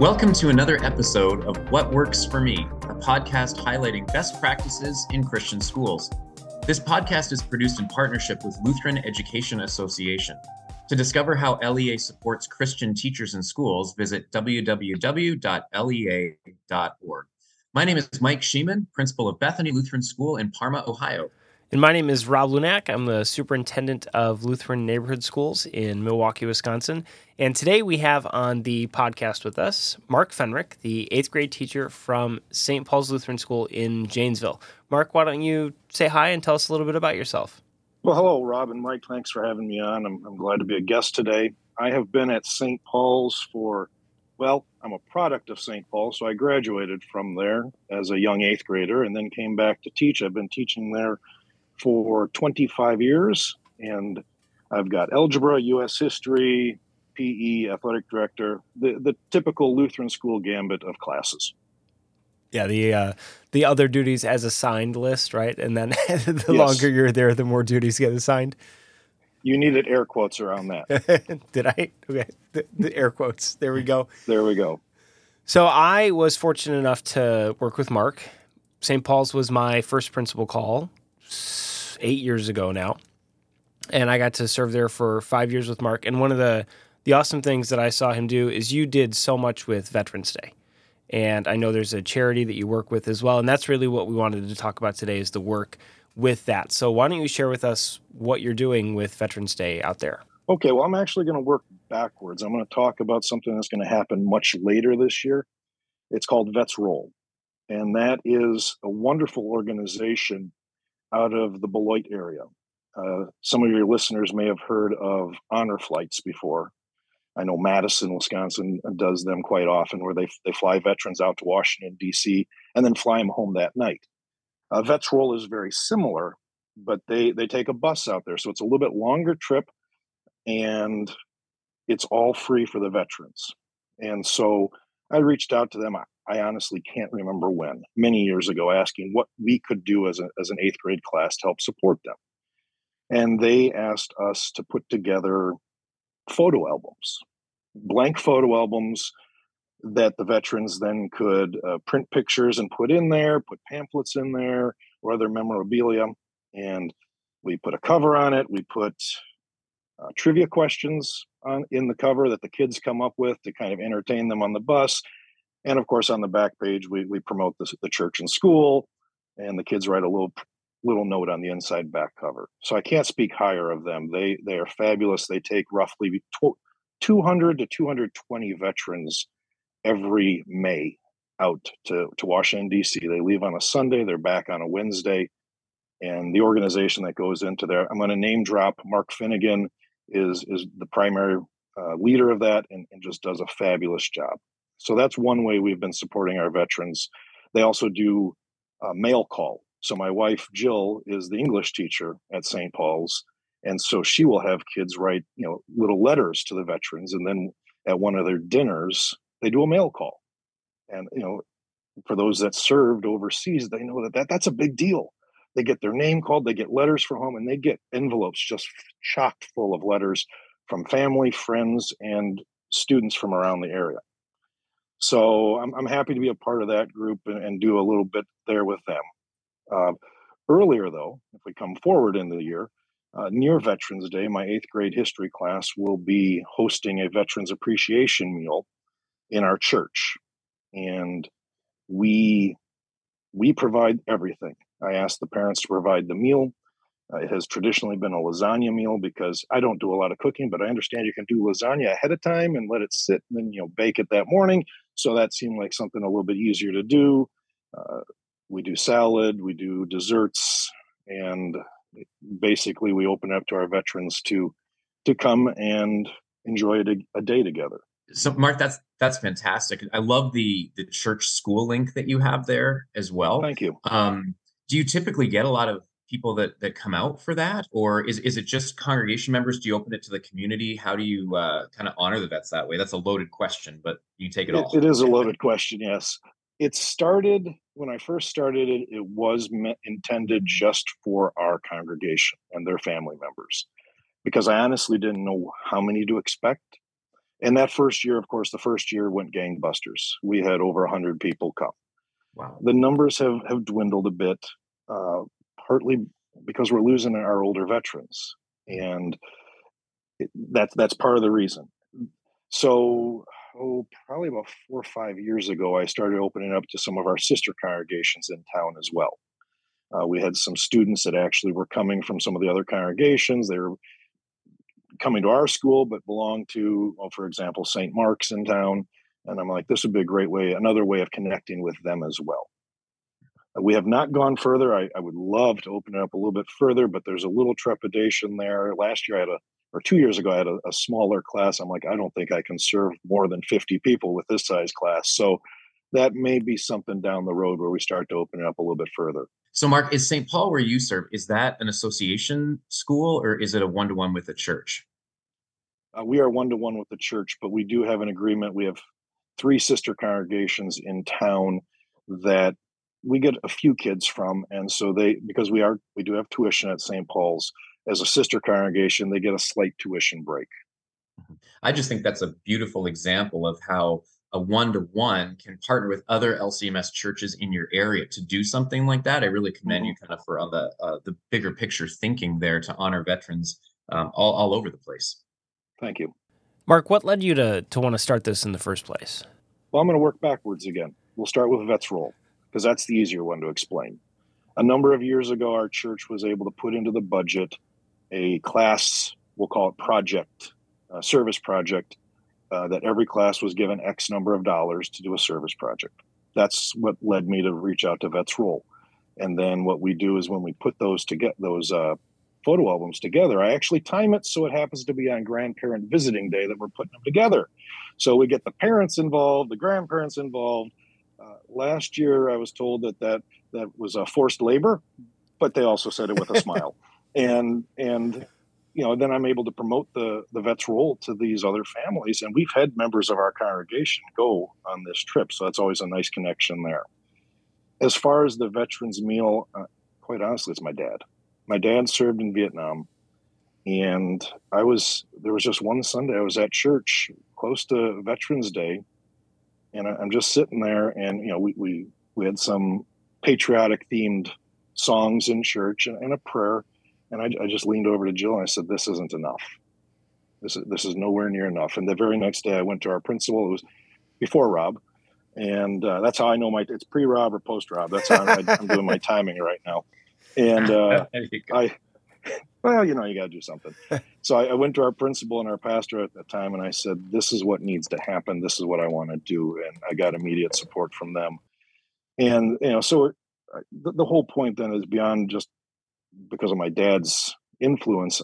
Welcome to another episode of What Works for Me, a podcast highlighting best practices in Christian schools. This podcast is produced in partnership with Lutheran Education Association. To discover how LEA supports Christian teachers in schools, visit www.lea.org. My name is Mike Sheeman, principal of Bethany Lutheran School in Parma, Ohio. And my name is Rob Lunak. I'm the superintendent of Lutheran Neighborhood Schools in Milwaukee, Wisconsin. And today we have on the podcast with us Mark Fenrick, the eighth grade teacher from St. Paul's Lutheran School in Janesville. Mark, why don't you say hi and tell us a little bit about yourself? Well, hello, Rob and Mike. Thanks for having me on. I'm, I'm glad to be a guest today. I have been at St. Paul's for, well, I'm a product of St. Paul, so I graduated from there as a young eighth grader and then came back to teach. I've been teaching there for 25 years, and I've got algebra, U.S. history, PE, athletic director, the, the typical Lutheran school gambit of classes. Yeah, the uh, the other duties as assigned list, right? And then the yes. longer you're there, the more duties get assigned. You needed air quotes around that. Did I? Okay, the, the air quotes. There we go. There we go. So I was fortunate enough to work with Mark. St. Paul's was my first principal call eight years ago now. And I got to serve there for five years with Mark. And one of the, the awesome things that I saw him do is you did so much with Veterans Day. And I know there's a charity that you work with as well. And that's really what we wanted to talk about today is the work with that. So why don't you share with us what you're doing with Veterans Day out there? Okay, well, I'm actually going to work backwards. I'm going to talk about something that's going to happen much later this year. It's called Vets Roll. And that is a wonderful organization out of the Beloit area. Uh, some of your listeners may have heard of honor flights before. I know Madison, Wisconsin does them quite often, where they, they fly veterans out to Washington, D.C., and then fly them home that night. Uh, Vets Roll is very similar, but they, they take a bus out there. So it's a little bit longer trip, and it's all free for the veterans. And so I reached out to them. I, honestly can't remember when, many years ago, asking what we could do as, a, as an eighth grade class to help support them. And they asked us to put together photo albums, blank photo albums that the veterans then could uh, print pictures and put in there, put pamphlets in there, or other memorabilia. And we put a cover on it. We put uh, trivia questions on in the cover that the kids come up with to kind of entertain them on the bus. And of course, on the back page, we, we promote the church and school, and the kids write a little little note on the inside back cover. So I can't speak higher of them. They they are fabulous. They take roughly 200 to 220 veterans every May out to, to Washington, D.C. They leave on a Sunday, they're back on a Wednesday. And the organization that goes into there, I'm going to name drop Mark Finnegan is is the primary uh, leader of that and, and just does a fabulous job. So that's one way we've been supporting our veterans. They also do a mail call. So my wife Jill is the English teacher at St. Paul's, and so she will have kids write you know little letters to the veterans, and then at one of their dinners they do a mail call. And you know, for those that served overseas, they know that, that that's a big deal. They get their name called, they get letters from home, and they get envelopes just chocked full of letters from family, friends, and students from around the area. So I'm, I'm happy to be a part of that group and, and do a little bit there with them. Uh, earlier, though, if we come forward in the year, uh, near Veterans Day, my eighth grade history class will be hosting a Veterans Appreciation Meal in our church, and we we provide everything. I asked the parents to provide the meal. Uh, it has traditionally been a lasagna meal because I don't do a lot of cooking, but I understand you can do lasagna ahead of time and let it sit and then you know bake it that morning. So that seemed like something a little bit easier to do. Uh, we do salad, we do desserts, and basically we open up to our veterans to to come and enjoy a, a day together. So, Mark, that's that's fantastic. I love the the church school link that you have there as well. Thank you. Um, do you typically get a lot of people that that come out for that, or is is it just congregation members? Do you open it to the community? How do you uh, kind of honor the vets that way? That's a loaded question, but you take it, it all. It is a loaded question. Yes, it started when I first started it. It was meant, intended just for our congregation and their family members, because I honestly didn't know how many to expect. And that first year, of course, the first year went gangbusters. We had over 100 people come. Wow. The numbers have, have dwindled a bit, uh, partly because we're losing our older veterans. And it, that's, that's part of the reason. So, oh, probably about four or five years ago, I started opening up to some of our sister congregations in town as well. Uh, we had some students that actually were coming from some of the other congregations. They were coming to our school, but belonged to, well, for example, St. Mark's in town. And I'm like, this would be a great way, another way of connecting with them as well. We have not gone further. I, I, would love to open it up a little bit further, but there's a little trepidation there. Last year, I had a, or two years ago, I had a, a smaller class. I'm like, I don't think I can serve more than 50 people with this size class. So that may be something down the road where we start to open it up a little bit further. So, Mark, is St. Paul where you serve? Is that an association school or is it a one to one with the church? Uh, we are one to one with the church, but we do have an agreement. We have three sister congregations in town that we get a few kids from, and so they because we are we do have tuition at St. Paul's as a sister congregation, they get a slight tuition break. Mm-hmm. I just think that's a beautiful example of how a one to one can partner with other LCMS churches in your area to do something like that. I really commend mm-hmm. you kind of for on the uh, the bigger picture thinking there to honor veterans um, all all over the place. Thank you. Mark, what led you to, to want to start this in the first place? Well, I'm going to work backwards again. We'll start with Vets Roll because that's the easier one to explain. A number of years ago, our church was able to put into the budget a class, we'll call it project, uh, service project, uh, that every class was given X number of dollars to do a service project. That's what led me to reach out to Vets Roll. And then what we do is when we put those to get those uh, photo albums together. I actually time it so it happens to be on grandparent visiting day that we're putting them together. So we get the parents involved, the grandparents involved. Uh, last year, I was told that that that was a forced labor, but they also said it with a smile. And and you know, then I'm able to promote the the Vets Roll to these other families, and we've had members of our congregation go on this trip, so that's always a nice connection there. As far as the veterans meal, uh, quite honestly, it's my dad my dad served in Vietnam, and I was there was just one Sunday I was at church close to Veterans Day, and I, am just sitting there, and you know we we we had some patriotic themed songs in church and, and a prayer, and I, I just leaned over to Jill and I said, "This isn't enough. This is this is nowhere near enough." And the very next day, I went to our principal. It was before Rob, and uh, that's how I know my it's pre Rob or post Rob. That's how I, I'm doing my timing right now. And uh, I, well, you know, you got to do something. so I, I, went to our principal and our pastor at the time, and I said, "This is what needs to happen. This is what I want to do." And I got immediate support from them. And you know, so uh, the, the whole point then is beyond just because of my dad's influence.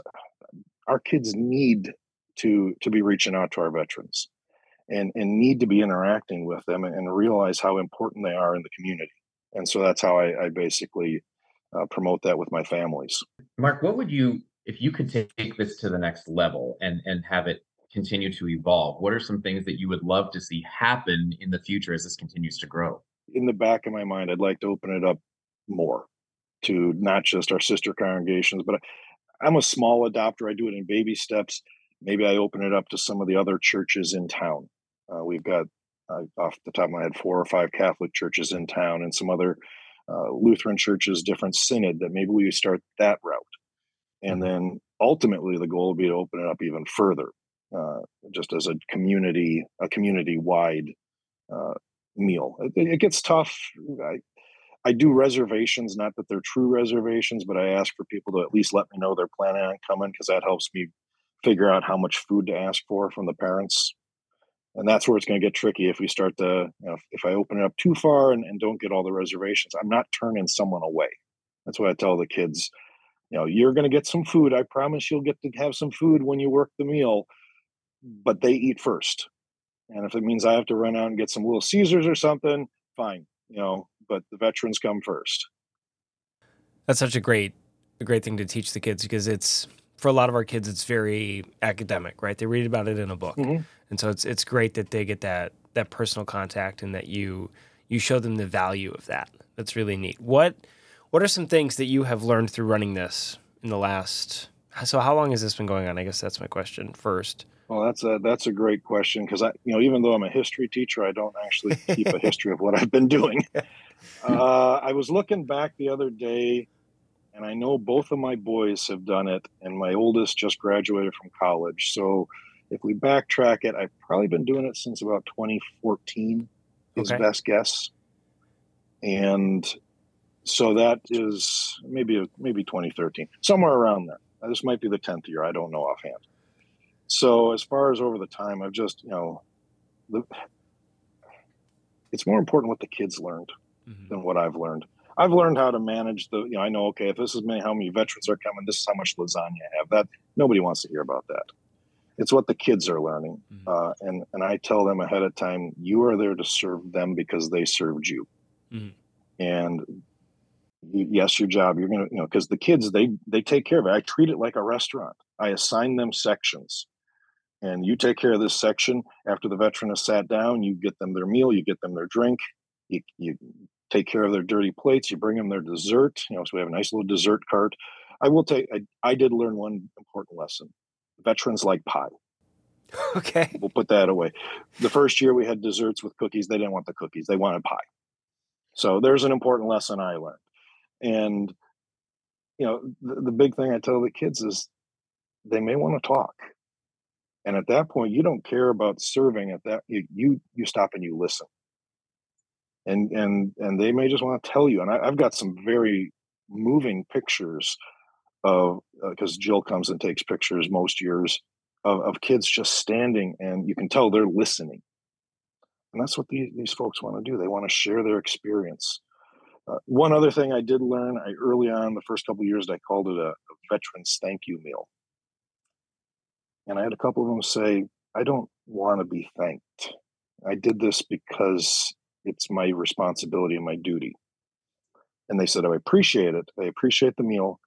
Our kids need to to be reaching out to our veterans, and and need to be interacting with them, and, and realize how important they are in the community. And so that's how I, I basically uh, promote that with my families. Mark, what would you, if you could take this to the next level and and have it continue to evolve? What are some things that you would love to see happen in the future as this continues to grow? In the back of my mind, I'd like to open it up more to not just our sister congregations, but I'm a small adopter. I do it in baby steps. Maybe I open it up to some of the other churches in town. Uh, we've got, uh, off the top of my head, four or five Catholic churches in town and some other uh, Lutheran churches, different synod, that maybe we start that route. And mm-hmm. then ultimately the goal would be to open it up even further, uh, just as a community, a community wide uh, meal. It, it, gets tough. I, I do reservations, not that they're true reservations, but I ask for people to at least let me know they're planning on coming because that helps me figure out how much food to ask for from the parents and that's where it's going to get tricky if we start to you know, if i open it up too far and, and don't get all the reservations i'm not turning someone away. That's what i tell the kids you know you're going to get some food i promise you'll get to have some food when you work the meal but they eat first. And if it means i have to run out and get some little caesars or something fine you know but the veterans come first. That's such a great a great thing to teach the kids because it's for a lot of our kids it's very academic right? They read about it in a book. Mm-hmm and so it's it's great that they get that that personal contact and that you you show them the value of that. That's really neat. What what are some things that you have learned through running this in the last so how long has this been going on? I guess that's my question first. Well, that's a that's a great question because I, you know, even though I'm a history teacher, I don't actually keep a history of what I've been doing. Uh, I was looking back the other day, and I know both of my boys have done it, and my oldest just graduated from college. So, if we backtrack it, I've probably been doing it since about 2014, is Okay. best guess, and so that is maybe maybe 2013, somewhere around there. This might be the 10th year. I don't know offhand. So as far as over the time, I've just you know, the, it's more important what the kids learned Mhm. than what I've learned. I've learned how to manage the. You know, I know okay if this is many, how many veterans are coming. This is how much lasagna I have. That nobody wants to hear about that. It's what the kids are learning, Mhm. uh, and and I tell them ahead of time. You are there to serve them because they served you, Mhm. and yes, your job. You're gonna you know because the kids they they take care of it. I treat it like a restaurant. I assign them sections and you take care of this section after the veteran has sat down you get them their meal you get them their drink you, you take care of their dirty plates you bring them their dessert you know so we have a nice little dessert cart i will take I, I did learn one important lesson veterans like pie. Okay. we'll put that away. The first year we had desserts with cookies they didn't want the cookies. They wanted pie. So there's an important lesson i learned. And you know the, the big thing i tell the kids is they may want to talk. And at that point you don't care about serving at that you you, you stop and you listen. And and and they may just want to tell you. And I, i've got some very moving pictures of because jill comes and takes pictures most years of, of kids just standing and you can tell they're listening and that's what these, these folks want to do they want to share their experience uh, one other thing i did learn i early on the first couple years i called it a, a veterans thank you meal and I had a couple of them say, I don't want to be thanked. I did this because it's my responsibility and my duty. And they said, I appreciate it. I appreciate the meal,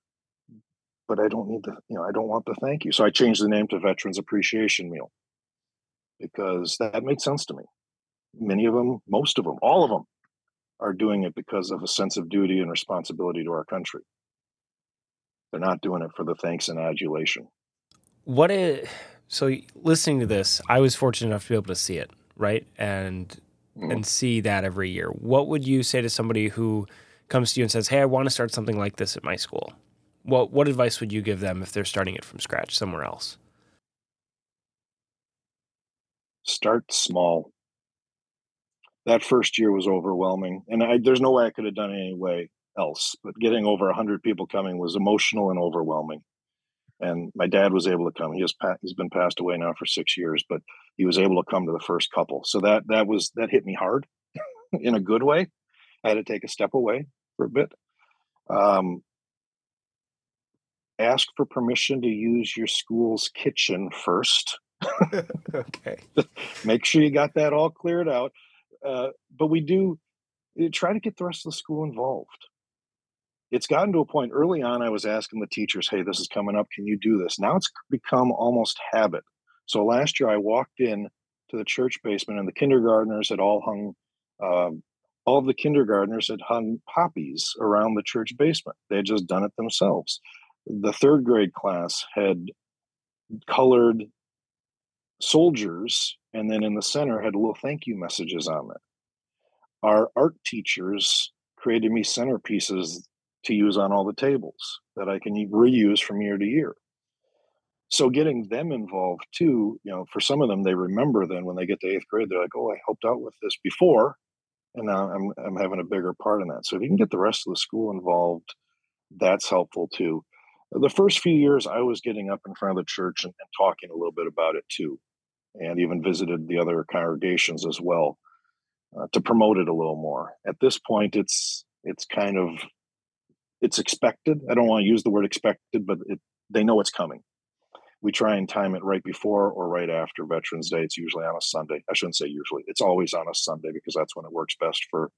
but I don't need the, you know, I don't want the thank you. So I changed the name to Veterans Appreciation Meal because that made sense to me. Many of them, most of them, all of them are doing it because of a sense of duty and responsibility to our country. They're not doing it for the thanks and adulation. What is so listening to this, I was fortunate enough to be able to see it, right? And Mm. and see that every year. What would you say to somebody who comes to you and says, "Hey, I want to start something like this at my school"? What what advice would you give them if they're starting it from scratch somewhere else? start small. That first year was overwhelming, and I, there's no way I could have done it any way else. But getting over 100 people coming was emotional and overwhelming. And my dad was able to come. He has he's been passed away now for six years, but he was able to come to the first couple. So that that was that hit me hard in a good way. I had to take a step away for a bit. Um, ask for permission to use your school's kitchen first okay. make sure you got that all cleared out. Uh, but we do uh, try to get the rest of the school involved. It's gotten to a point early on, I was asking the teachers, hey, this is coming up. Can you do this? Now it's become almost habit. So last year I walked in to the church basement and the kindergartners had all hung, um, all of the kindergartners had hung poppies around the church basement. They had just done it themselves. The third grade class had colored soldiers and then in the center had little thank you messages on it our art teachers created me centerpieces to use on all the tables that i can reuse from year to year. So getting them involved too you know for some of them they remember then when they get to eighth grade they're like oh i helped out with this before and now i'm, I'm having a bigger part in that. So if you can get the rest of the school involved that's helpful too the first few years i was getting up in front of the church and, and talking a little bit about it too and even visited the other congregations as well uh, to promote it a little more. At this point, it's it's kind of it's expected. I don't want to use the word expected, but it, they know it's coming. We try and time it right before or right after Veterans Day. It's usually on a Sunday. I shouldn't say usually. It's always on a Sunday because that's when it works best for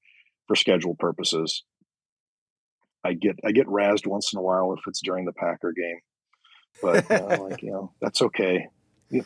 for schedule purposes. I get I get razzed once in a while if it's during the Packer game, but uh, like you know that's okay.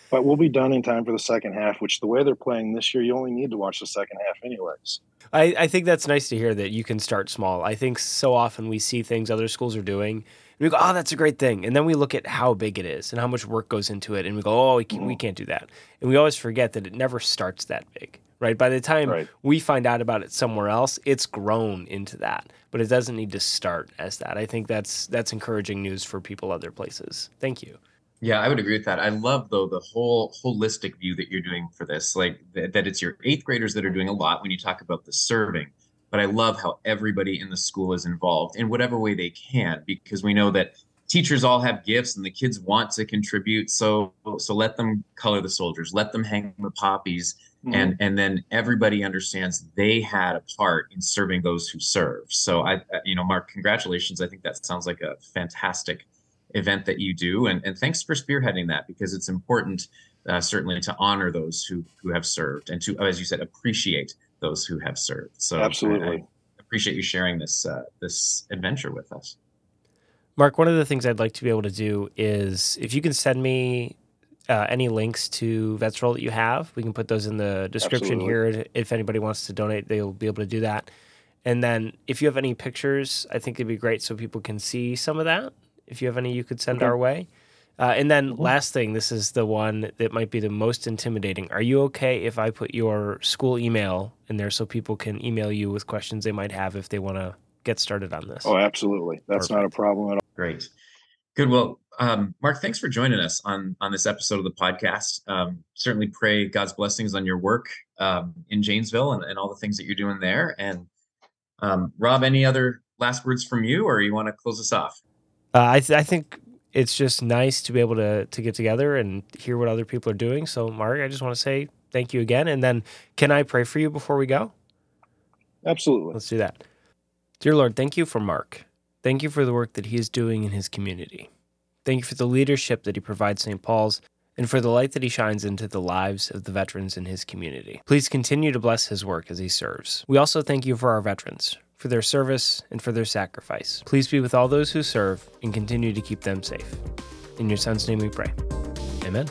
But we'll be done in time for the second half, which the way they're playing this year, you only need to watch the second half anyways. I, I think that's nice to hear that you can start small. I think so often we see things other schools are doing and we go, oh, that's a great thing. And then we look at how big it is and how much work goes into it. And we go, oh, we can't, mm-hmm. can't do that. And we always forget that it never starts that big, right? By the time right. we find out about it somewhere else, it's grown into that, but it doesn't need to start as that. I think that's that's encouraging news for people other places. Thank you. Yeah, I would agree with that. I love though the whole holistic view that you're doing for this, like th- that it's your eighth graders that are doing a lot when you talk about the serving. But I love how everybody in the school is involved in whatever way they can, because we know that teachers all have gifts and the kids want to contribute. So so let them color the soldiers, let them hang the poppies, mm-hmm. and and then everybody understands they had a part in serving those who serve. So I, you know, Mark, congratulations. I think that sounds like a fantastic event that you do. And, and thanks for spearheading that because it's important, uh, certainly, to honor those who, who have served and to, as you said, appreciate those who have served. So absolutely. I, I appreciate you sharing this uh, this adventure with us. Mark, one of the things I'd like to be able to do is if you can send me uh, any links to Vets Roll that you have, we can put those in the description Absolutely. here. If anybody wants to donate, they'll be able to do that. And then if you have any pictures, I think it'd be great so people can see some of that if you have any you could send okay. our way. Uh, and then mm-hmm. last thing, this is the one that might be the most intimidating. Are you okay if I put your school email in there so people can email you with questions they might have if they want to get started on this? Oh, absolutely. That's Perfect. not a problem at all. Great. Good. Well, um, Mark, thanks for joining us on on this episode of the podcast. Um, certainly pray God's blessings on your work um, in Janesville and, and all the things that you're doing there. And um, Rob, any other last words from you, or you want to close us off? uh, I, th- I think it's just nice to be able to to get together and hear what other people are doing. So, Mark, I just want to say thank you again. And then, can I pray for you before we go? Absolutely. Let's do that. Dear Lord, thank you for Mark. Thank you for the work that he is doing in his community. Thank you for the leadership that he provides St. Paul's and for the light that he shines into the lives of the veterans in his community. Please continue to bless his work as he serves. We also thank you for our veterans, for their service, and for their sacrifice. Please be with all those who serve and continue to keep them safe. In your Son's name we pray. Amen.